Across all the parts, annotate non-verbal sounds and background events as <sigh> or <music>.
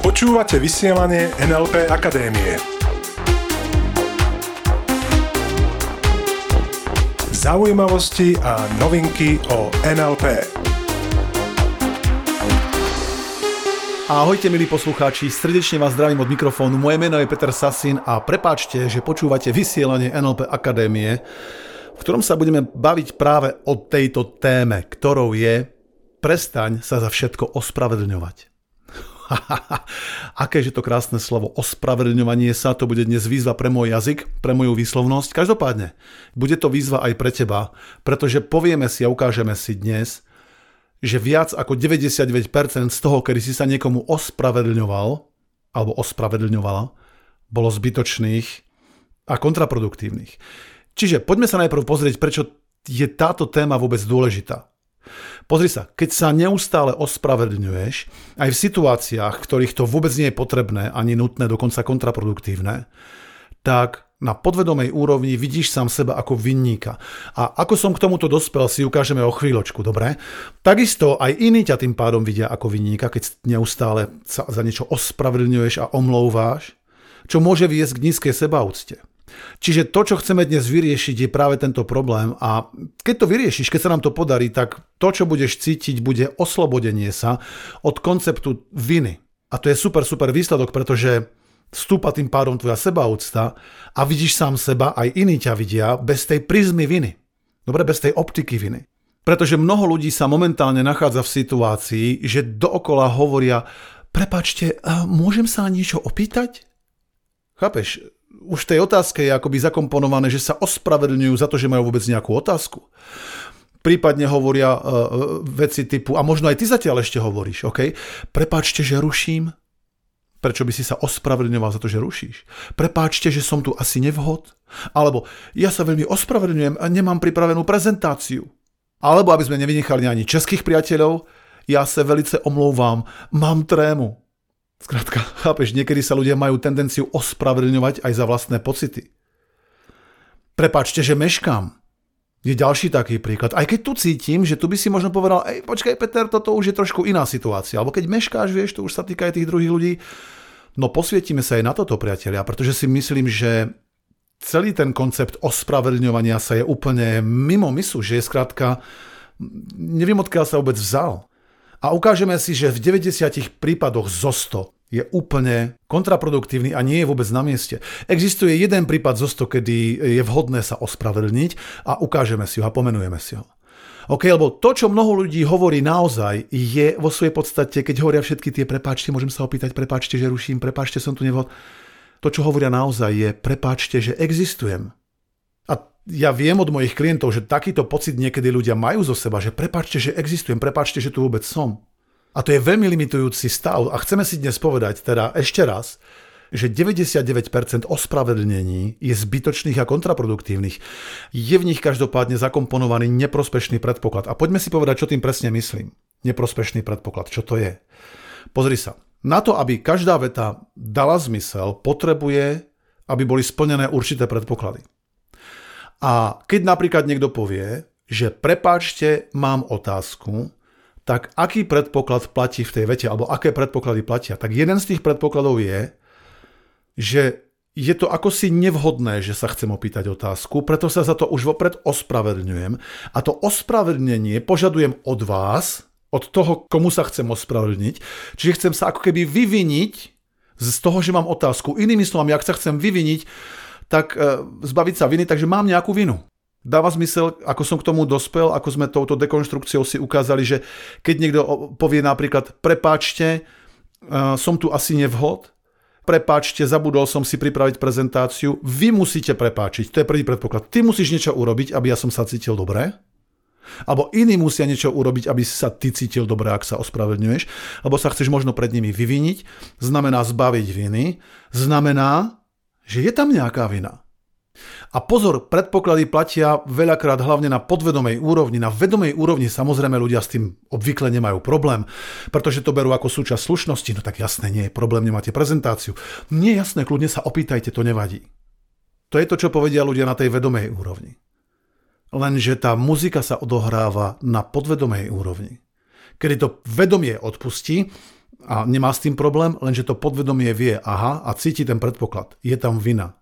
Počúvate vysielanie NLP Akadémie. Zaujímavosti a novinky o NLP. Ahojte milí poslucháči, srdečne vás zdravím od mikrofónu. Moje meno je Peter Sasin a prepáčte, že počúvate vysielanie NLP Akadémie, v ktorom sa budeme baviť práve o tejto téme, ktorou je prestaň sa za všetko ospravedlňovať. <laughs> Aké je to krásne slovo ospravedlňovanie sa, to bude dnes výzva pre môj jazyk, pre moju výslovnosť. Každopádne, bude to výzva aj pre teba, pretože povieme si a ukážeme si dnes, že viac ako 99% z toho, kedy si sa niekomu ospravedlňoval, alebo ospravedlňovala, bolo zbytočných a kontraproduktívnych. Čiže poďme sa najprv pozrieť, prečo je táto téma vôbec dôležitá. Pozri sa, keď sa neustále ospravedlňuješ, aj v situáciách, v ktorých to vôbec nie je potrebné, ani nutné, dokonca kontraproduktívne, tak na podvedomej úrovni vidíš sám seba ako vinníka. A ako som k tomuto dospel, si ukážeme o chvíľočku, dobre? Takisto aj iní ťa tým pádom vidia ako vinníka, keď neustále sa za niečo ospravedlňuješ a omlouváš, čo môže viesť k nízkej sebaúcte. Čiže to, čo chceme dnes vyriešiť, je práve tento problém a keď to vyriešiš, keď sa nám to podarí, tak to, čo budeš cítiť, bude oslobodenie sa od konceptu viny. A to je super, super výsledok, pretože stúpa tým pádom tvoja sebaúcta a vidíš sám seba, aj iní ťa vidia, bez tej prizmy viny. Dobre, bez tej optiky viny. Pretože mnoho ľudí sa momentálne nachádza v situácii, že dookola hovoria, prepačte, môžem sa niečo opýtať? Chápeš, už v tej otázke je akoby zakomponované, že sa ospravedlňujú za to, že majú vôbec nejakú otázku. Prípadne hovoria uh, veci typu, a možno aj ty zatiaľ ešte hovoríš, OK? Prepáčte, že ruším. Prečo by si sa ospravedlňoval za to, že rušíš? Prepáčte, že som tu asi nevhod. Alebo ja sa veľmi ospravedlňujem a nemám pripravenú prezentáciu. Alebo aby sme nevynechali ani českých priateľov, ja sa velice omlouvám, mám trému. Skrátka, chápeš, niekedy sa ľudia majú tendenciu ospravedlňovať aj za vlastné pocity. Prepačte, že meškám. Je ďalší taký príklad. Aj keď tu cítim, že tu by si možno povedal, ej, počkaj Peter, toto už je trošku iná situácia. Alebo keď meškáš, vieš, to už sa týka aj tých druhých ľudí. No posvietime sa aj na toto, priatelia, pretože si myslím, že celý ten koncept ospravedlňovania sa je úplne mimo myslu, že je skrátka, neviem odkiaľ sa vôbec vzal. A ukážeme si, že v 90 prípadoch zo 100 je úplne kontraproduktívny a nie je vôbec na mieste. Existuje jeden prípad zo 100, kedy je vhodné sa ospravedlniť a ukážeme si ho a pomenujeme si ho. OK, lebo to, čo mnoho ľudí hovorí naozaj, je vo svojej podstate, keď hovoria všetky tie prepáčte, môžem sa opýtať, prepáčte, že ruším, prepáčte, som tu nevhod. To, čo hovoria naozaj, je prepáčte, že existujem. A ja viem od mojich klientov, že takýto pocit niekedy ľudia majú zo seba, že prepačte, že existujem, prepačte, že tu vôbec som. A to je veľmi limitujúci stav. A chceme si dnes povedať teda ešte raz, že 99% ospravedlnení je zbytočných a kontraproduktívnych. Je v nich každopádne zakomponovaný neprospešný predpoklad. A poďme si povedať, čo tým presne myslím. Neprospešný predpoklad, čo to je? Pozri sa. Na to, aby každá veta dala zmysel, potrebuje, aby boli splnené určité predpoklady. A keď napríklad niekto povie, že prepáčte, mám otázku, tak aký predpoklad platí v tej vete, alebo aké predpoklady platia? Tak jeden z tých predpokladov je, že je to ako si nevhodné, že sa chcem opýtať otázku, preto sa za to už vopred ospravedlňujem. A to ospravedlnenie požadujem od vás, od toho, komu sa chcem ospravedlniť. Čiže chcem sa ako keby vyviniť z toho, že mám otázku. Inými slovami, ak sa chcem vyviniť, tak e, zbaviť sa viny, takže mám nejakú vinu. Dáva zmysel, ako som k tomu dospel, ako sme touto dekonštrukciou si ukázali, že keď niekto povie napríklad prepáčte, e, som tu asi nevhod, prepáčte, zabudol som si pripraviť prezentáciu, vy musíte prepáčiť, to je prvý predpoklad. Ty musíš niečo urobiť, aby ja som sa cítil dobre, alebo iní musia niečo urobiť, aby si sa ty cítil dobre, ak sa ospravedňuješ, alebo sa chceš možno pred nimi vyviniť, znamená zbaviť viny, znamená že je tam nejaká vina. A pozor, predpoklady platia veľakrát hlavne na podvedomej úrovni. Na vedomej úrovni samozrejme ľudia s tým obvykle nemajú problém, pretože to berú ako súčasť slušnosti. No tak jasné, nie je problém, nemáte prezentáciu. Nie jasné, kľudne sa opýtajte, to nevadí. To je to, čo povedia ľudia na tej vedomej úrovni. Lenže tá muzika sa odohráva na podvedomej úrovni. kedy to vedomie odpustí a nemá s tým problém, lenže to podvedomie vie, aha, a cíti ten predpoklad. Je tam vina.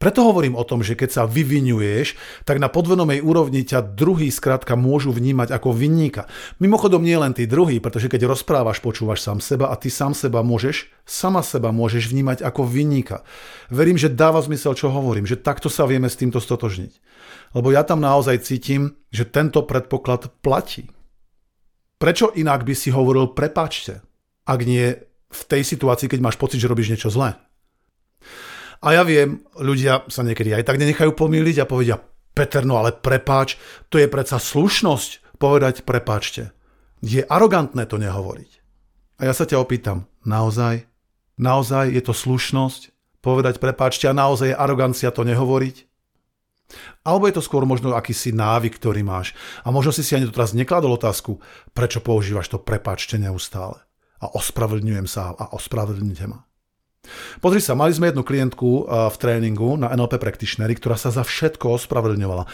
Preto hovorím o tom, že keď sa vyvinuješ, tak na podvedomej úrovni ťa druhý skrátka môžu vnímať ako vinníka. Mimochodom nie len tí druhý, pretože keď rozprávaš, počúvaš sám seba a ty sám seba môžeš, sama seba môžeš vnímať ako vinníka. Verím, že dáva zmysel, čo hovorím, že takto sa vieme s týmto stotožniť. Lebo ja tam naozaj cítim, že tento predpoklad platí. Prečo inak by si hovoril prepáčte, ak nie v tej situácii, keď máš pocit, že robíš niečo zlé? A ja viem, ľudia sa niekedy aj tak nenechajú pomýliť a povedia, Peter, no ale prepáč, to je predsa slušnosť povedať prepáčte. Je arogantné to nehovoriť. A ja sa ťa opýtam, naozaj? Naozaj je to slušnosť povedať prepáčte a naozaj je arogancia to nehovoriť? Alebo je to skôr možno akýsi návyk, ktorý máš. A možno si si ani to teraz nekladol otázku, prečo používaš to prepáčte neustále. A ospravedlňujem sa a ospravedlňujte ma. Pozri sa, mali sme jednu klientku eh, v tréningu na NLP Practitionery, ktorá sa za všetko ospravedlňovala.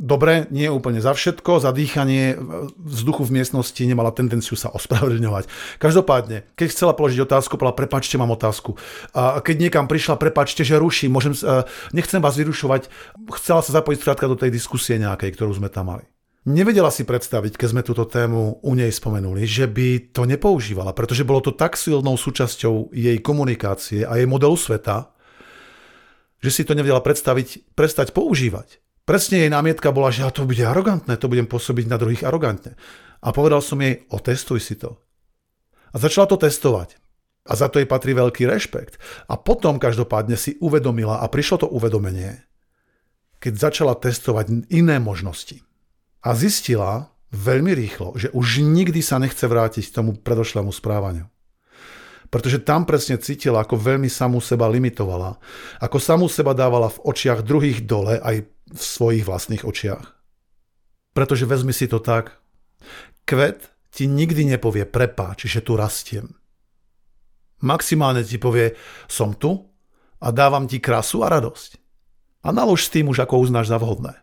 Dobre, nie úplne za všetko, za dýchanie vzduchu v miestnosti nemala tendenciu sa ospravedlňovať. Každopádne, keď chcela položiť otázku, povedala, prepačte, mám otázku. A keď niekam prišla, prepačte, že ruší, môžem, eh, nechcem vás vyrušovať, chcela sa zapojiť do tej diskusie nejakej, ktorú sme tam mali. Nevedela si predstaviť, keď sme túto tému u nej spomenuli, že by to nepoužívala, pretože bolo to tak silnou súčasťou jej komunikácie a jej modelu sveta, že si to nevedela predstaviť, prestať používať. Presne jej námietka bola, že to bude arogantné, to budem pôsobiť na druhých arogantne. A povedal som jej, otestuj si to. A začala to testovať. A za to jej patrí veľký rešpekt. A potom každopádne si uvedomila a prišlo to uvedomenie, keď začala testovať iné možnosti a zistila veľmi rýchlo, že už nikdy sa nechce vrátiť k tomu predošlému správaniu. Pretože tam presne cítila, ako veľmi samú seba limitovala, ako samú seba dávala v očiach druhých dole aj v svojich vlastných očiach. Pretože vezmi si to tak, kvet ti nikdy nepovie prepáč, že tu rastiem. Maximálne ti povie, som tu a dávam ti krásu a radosť. A nalož s tým už ako uznáš za vhodné.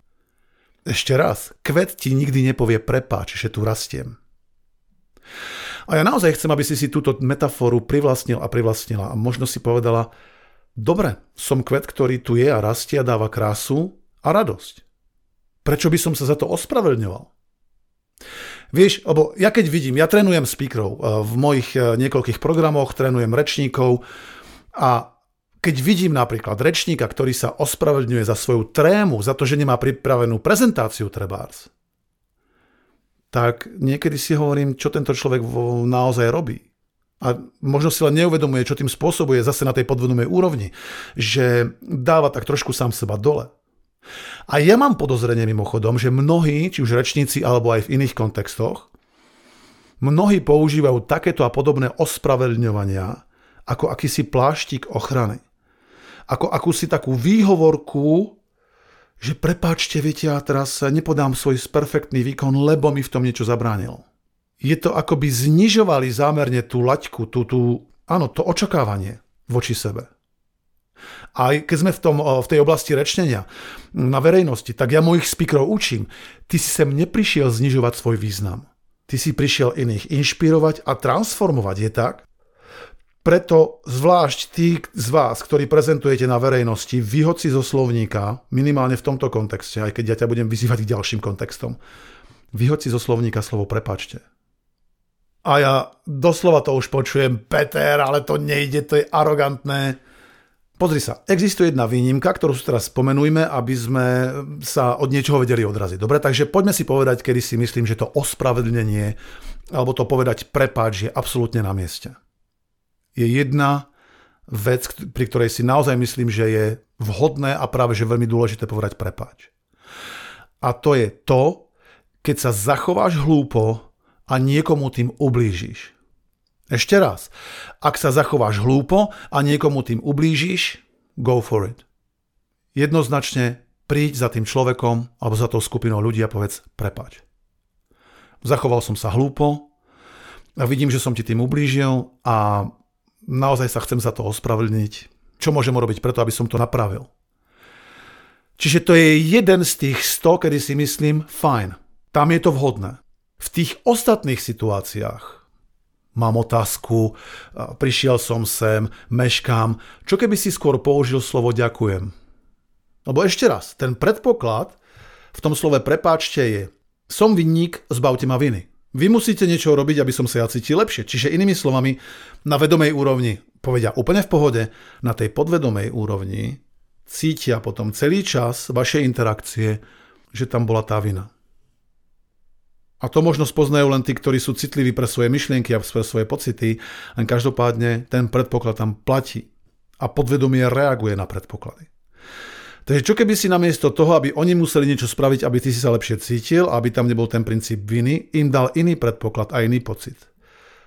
Ešte raz, kvet ti nikdy nepovie prepáč, že tu rastiem. A ja naozaj chcem, aby si si túto metaforu privlastnil a privlastnila a možno si povedala, dobre, som kvet, ktorý tu je a rastie a dáva krásu a radosť. Prečo by som sa za to ospravedlňoval? Vieš, lebo ja keď vidím, ja trénujem speakerov eh, v mojich eh, niekoľkých programoch, trénujem rečníkov a keď vidím napríklad rečníka, ktorý sa ospravedlňuje za svoju trému, za to, že nemá pripravenú prezentáciu trebárs, tak niekedy si hovorím, čo tento človek naozaj robí. A možno si len neuvedomuje, čo tým spôsobuje zase na tej podvedomej úrovni, že dáva tak trošku sám seba dole. A ja mám podozrenie mimochodom, že mnohí, či už rečníci alebo aj v iných kontextoch, mnohí používajú takéto a podobné ospravedlňovania ako akýsi pláštik ochrany ako akúsi takú výhovorku, že prepáčte, viete, ja teraz nepodám svoj perfektný výkon, lebo mi v tom niečo zabránil. Je to ako by znižovali zámerne tú laťku, tú, tú, áno, to očakávanie voči sebe. A keď sme v, tom, v tej oblasti rečnenia na verejnosti, tak ja mojich speakerov učím, ty si sem neprišiel znižovať svoj význam. Ty si prišiel iných inšpirovať a transformovať, je tak? Preto zvlášť tí z vás, ktorí prezentujete na verejnosti, vyhoci zo slovníka, minimálne v tomto kontexte, aj keď ja ťa budem vyzývať k ďalším kontextom, vyhoci zo slovníka slovo prepačte. A ja doslova to už počujem, Peter, ale to nejde, to je arogantné. Pozri sa, existuje jedna výnimka, ktorú si teraz spomenujme, aby sme sa od niečoho vedeli odraziť. Dobre, takže poďme si povedať, kedy si myslím, že to ospravedlnenie alebo to povedať prepáč je absolútne na mieste je jedna vec, pri ktorej si naozaj myslím, že je vhodné a práve že veľmi dôležité povedať prepáč. A to je to, keď sa zachováš hlúpo a niekomu tým ublížiš. Ešte raz, ak sa zachováš hlúpo a niekomu tým ublížiš, go for it. Jednoznačne príď za tým človekom alebo za tou skupinou ľudí a povedz prepáč. Zachoval som sa hlúpo a vidím, že som ti tým ublížil a naozaj sa chcem za to ospravedlniť. Čo môžem urobiť preto, aby som to napravil? Čiže to je jeden z tých 100, kedy si myslím, fajn, tam je to vhodné. V tých ostatných situáciách mám otázku, prišiel som sem, meškám, čo keby si skôr použil slovo ďakujem? Lebo ešte raz, ten predpoklad v tom slove prepáčte je som vinník, zbavte ma viny. Vy musíte niečo robiť, aby som sa ja cítil lepšie. Čiže inými slovami, na vedomej úrovni povedia úplne v pohode, na tej podvedomej úrovni cítia potom celý čas vašej interakcie, že tam bola tá vina. A to možno spoznajú len tí, ktorí sú citliví pre svoje myšlienky a pre svoje pocity, len každopádne ten predpoklad tam platí. A podvedomie reaguje na predpoklady. Takže čo keby si namiesto toho, aby oni museli niečo spraviť, aby ty si sa lepšie cítil, aby tam nebol ten princíp viny, im dal iný predpoklad a iný pocit.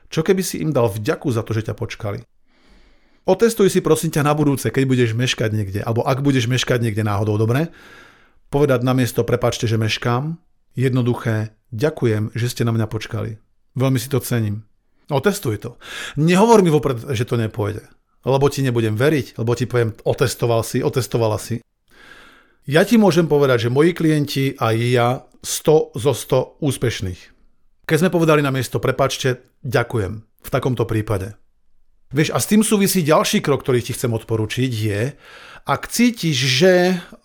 Čo keby si im dal vďaku za to, že ťa počkali? Otestuj si prosím ťa na budúce, keď budeš meškať niekde, alebo ak budeš meškať niekde náhodou, dobre? Povedať namiesto prepačte, že meškám, jednoduché, ďakujem, že ste na mňa počkali. Veľmi si to cením. Otestuj to. Nehovor mi vopred, že to nepôjde. Lebo ti nebudem veriť, lebo ti poviem, otestoval si, otestovala si. Ja ti môžem povedať, že moji klienti a ja 100 zo 100 úspešných. Keď sme povedali na miesto prepačte, ďakujem v takomto prípade. Vieš, a s tým súvisí ďalší krok, ktorý ti chcem odporučiť, je, ak cítiš, že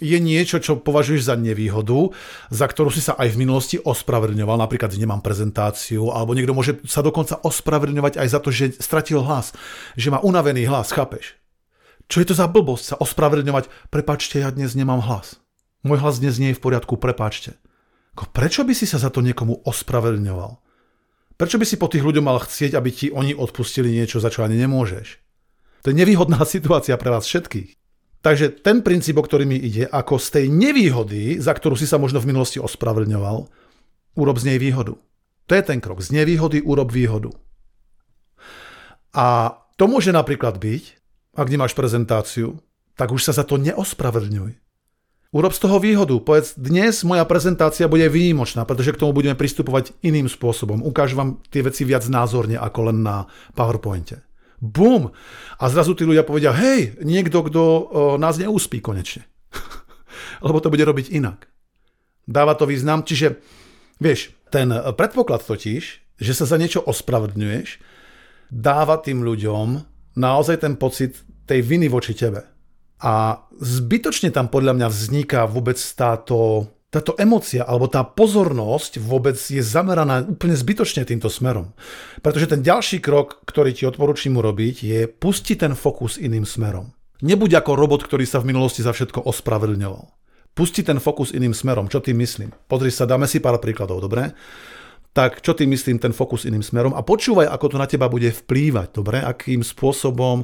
je niečo, čo považuješ za nevýhodu, za ktorú si sa aj v minulosti ospravedlňoval, napríklad, že nemám prezentáciu, alebo niekto môže sa dokonca ospravedlňovať aj za to, že stratil hlas, že má unavený hlas, chápeš? Čo je to za blbosť sa ospravedlňovať? Prepačte, ja dnes nemám hlas. Môj hlas dnes nie je v poriadku, prepačte. Prečo by si sa za to niekomu ospravedlňoval? Prečo by si po tých ľuďom mal chcieť, aby ti oni odpustili niečo, za čo ani nemôžeš? To je nevýhodná <laughs> situácia pre vás všetkých. Takže ten princíp, o ktorý mi ide, ako z tej nevýhody, za ktorú si sa možno v minulosti ospravedlňoval, urob z nej výhodu. To je ten krok. Z nevýhody urob výhodu. A to môže napríklad byť, ak nemáš prezentáciu, tak už sa za to neospravedlňuj. Urob z toho výhodu. Povedz, dnes moja prezentácia bude výnimočná, pretože k tomu budeme pristupovať iným spôsobom. Ukážem vám tie veci viac názorne ako len na PowerPointe. Bum! A zrazu tí ľudia povedia, hej, niekto, kto nás neúspí konečne. <laughs> Lebo to bude robiť inak. Dáva to význam, čiže vieš, ten predpoklad totiž, že sa za niečo ospravedlňuješ, dáva tým ľuďom naozaj ten pocit tej viny voči tebe. A zbytočne tam podľa mňa vzniká vôbec táto, táto emocia alebo tá pozornosť vôbec je zameraná úplne zbytočne týmto smerom. Pretože ten ďalší krok, ktorý ti odporúčam urobiť, je pustiť ten fokus iným smerom. Nebuď ako robot, ktorý sa v minulosti za všetko ospravedlňoval. Pusti ten fokus iným smerom. Čo tým myslím? Pozri sa, dáme si pár príkladov, dobre? Tak čo tým myslím ten fokus iným smerom a počúvaj, ako to na teba bude vplývať, dobre, akým spôsobom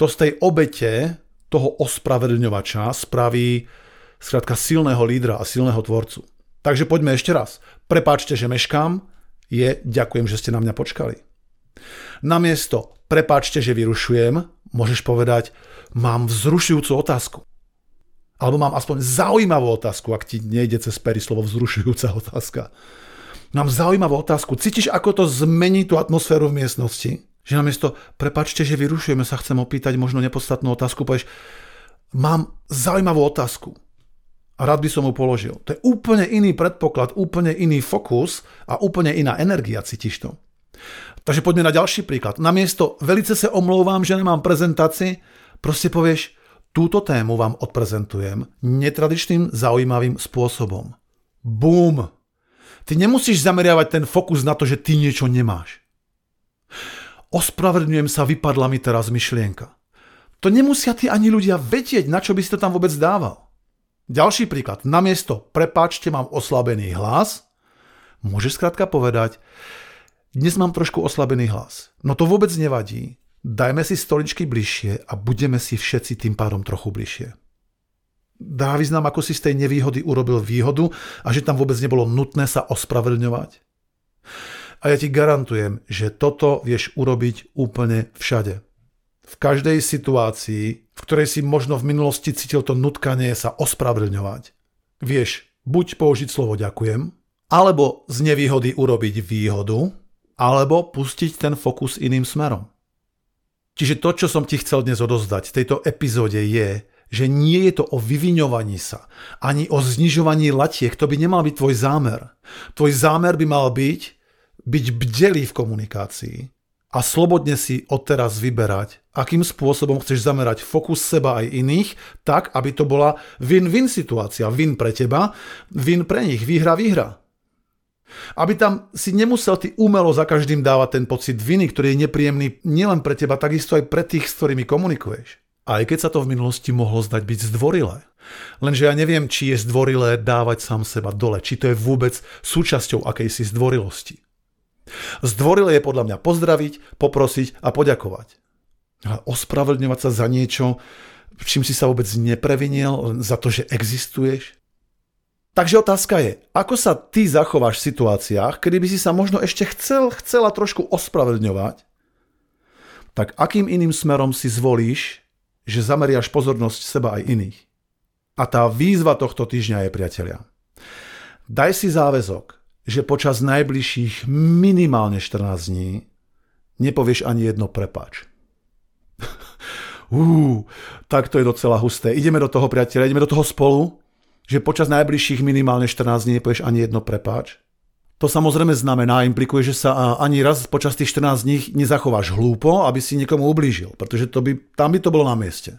to z tej obete toho ospravedlňovača spraví skrátka silného lídra a silného tvorcu. Takže poďme ešte raz. Prepáčte, že meškám, je ďakujem, že ste na mňa počkali. Namiesto prepáčte, že vyrušujem, môžeš povedať mám vzrušujúcu otázku. Alebo mám aspoň zaujímavú otázku, ak ti nejde cez pery slovo vzrušujúca <laughs> otázka. Mám zaujímavú otázku. Cítiš, ako to zmení tú atmosféru v miestnosti? Že namiesto, prepačte, že vyrušujeme sa, chcem opýtať možno nepodstatnú otázku, povieš, mám zaujímavú otázku a rád by som mu položil. To je úplne iný predpoklad, úplne iný fokus a úplne iná energia, cítiš to. Takže poďme na ďalší príklad. Namiesto velice sa omlouvám, že nemám prezentácii, proste povieš, túto tému vám odprezentujem netradičným zaujímavým spôsobom. Bum! Ty nemusíš zameriavať ten fokus na to, že ty niečo nemáš. Ospravedlňujem sa, vypadla mi teraz myšlienka. To nemusia tí ani ľudia vedieť, na čo by si to tam vôbec dával. Ďalší príklad. Namiesto prepáčte, mám oslabený hlas, môžeš skrátka povedať, dnes mám trošku oslabený hlas. No to vôbec nevadí. Dajme si stoličky bližšie a budeme si všetci tým pádom trochu bližšie dá význam, ako si z tej nevýhody urobil výhodu a že tam vôbec nebolo nutné sa ospravedlňovať. A ja ti garantujem, že toto vieš urobiť úplne všade. V každej situácii, v ktorej si možno v minulosti cítil to nutkanie sa ospravedlňovať, vieš buď použiť slovo ďakujem, alebo z nevýhody urobiť výhodu, alebo pustiť ten fokus iným smerom. Čiže to, čo som ti chcel dnes odozdať v tejto epizóde je, že nie je to o vyviňovaní sa, ani o znižovaní latiek, to by nemal byť tvoj zámer. Tvoj zámer by mal byť byť bdelý v komunikácii a slobodne si odteraz vyberať, akým spôsobom chceš zamerať fokus seba aj iných, tak, aby to bola win-win situácia. Win pre teba, win pre nich, výhra, výhra. Aby tam si nemusel ty umelo za každým dávať ten pocit viny, ktorý je nepríjemný nielen pre teba, takisto aj pre tých, s ktorými komunikuješ. Aj keď sa to v minulosti mohlo zdať byť zdvorilé. Lenže ja neviem, či je zdvorilé dávať sám seba dole, či to je vôbec súčasťou akejsi zdvorilosti. Zdvorilé je podľa mňa pozdraviť, poprosiť a poďakovať. Ale ospravedlňovať sa za niečo, čím si sa vôbec neprevinil, za to, že existuješ. Takže otázka je, ako sa ty zachováš v situáciách, kedy by si sa možno ešte chcel, chcela trošku ospravedlňovať, tak akým iným smerom si zvolíš, že zameriaš pozornosť seba aj iných. A tá výzva tohto týždňa je, priatelia. Daj si záväzok, že počas najbližších minimálne 14 dní nepovieš ani jedno prepač. <laughs> Uú, tak to je docela husté. Ideme do toho, priateľa, ideme do toho spolu, že počas najbližších minimálne 14 dní nepovieš ani jedno prepač. To samozrejme znamená, implikuje, že sa ani raz počas tých 14 dní nezachováš hlúpo, aby si niekomu ublížil, pretože to by, tam by to bolo na mieste.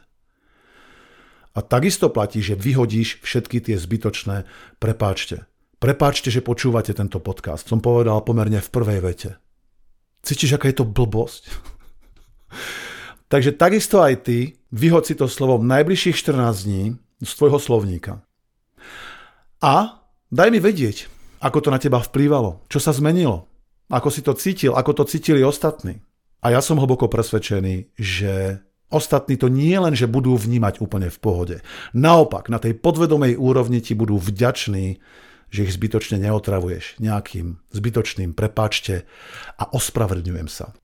A takisto platí, že vyhodíš všetky tie zbytočné prepáčte. Prepáčte, že počúvate tento podcast. Som povedal pomerne v prvej vete. Cítiš, aká je to blbosť? <laughs> Takže takisto aj ty vyhod si to slovo v najbližších 14 dní z tvojho slovníka. A daj mi vedieť, ako to na teba vplývalo, čo sa zmenilo, ako si to cítil, ako to cítili ostatní. A ja som hlboko presvedčený, že ostatní to nie len, že budú vnímať úplne v pohode. Naopak, na tej podvedomej úrovni ti budú vďační, že ich zbytočne neotravuješ nejakým zbytočným prepáčte a ospravedlňujem sa.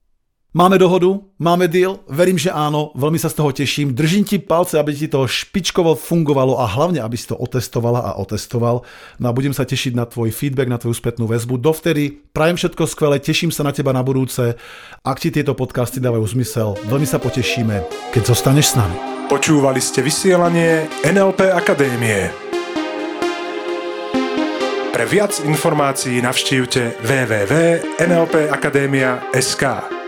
Máme dohodu? Máme deal? Verím, že áno, veľmi sa z toho teším. Držím ti palce, aby ti to špičkovo fungovalo a hlavne, aby si to otestovala a otestoval. No a budem sa tešiť na tvoj feedback, na tvoju spätnú väzbu. Dovtedy prajem všetko skvelé, teším sa na teba na budúce. Ak ti tieto podcasty dávajú zmysel, veľmi sa potešíme, keď zostaneš s nami. Počúvali ste vysielanie NLP Akadémie. Pre viac informácií navštívte www.nlpakademia.sk.